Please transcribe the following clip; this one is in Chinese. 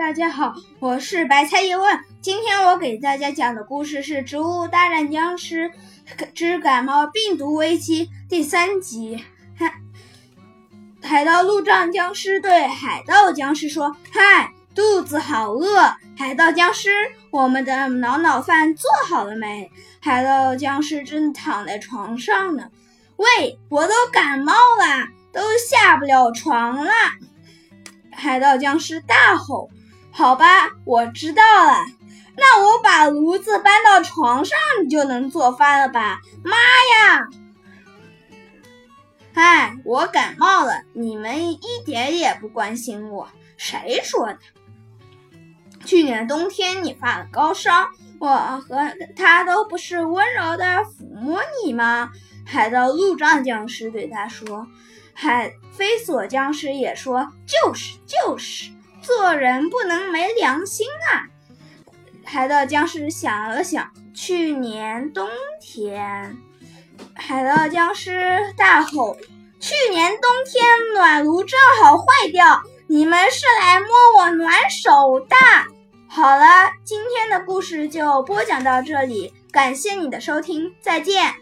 大家好，我是白菜叶问。今天我给大家讲的故事是《植物大战僵尸之感冒病毒危机》第三集。海 海盗路障僵尸对海盗僵尸说：“嗨，肚子好饿！海盗僵尸，我们的脑脑饭做好了没？”海盗僵尸正躺在床上呢。喂，我都感冒了，都下不了床了。海盗僵尸大吼。好吧，我知道了。那我把炉子搬到床上你就能做饭了吧？妈呀！哎，我感冒了，你们一点也不关心我。谁说的？去年冬天你发了高烧，我和他都不是温柔的抚摸你吗？海盗路障僵尸对他说。海飞索僵尸也说：“就是就是。”做人不能没良心啊！海盗僵尸想了想，去年冬天，海盗僵尸大吼：“去年冬天暖炉正好坏掉，你们是来摸我暖手的。”好了，今天的故事就播讲到这里，感谢你的收听，再见。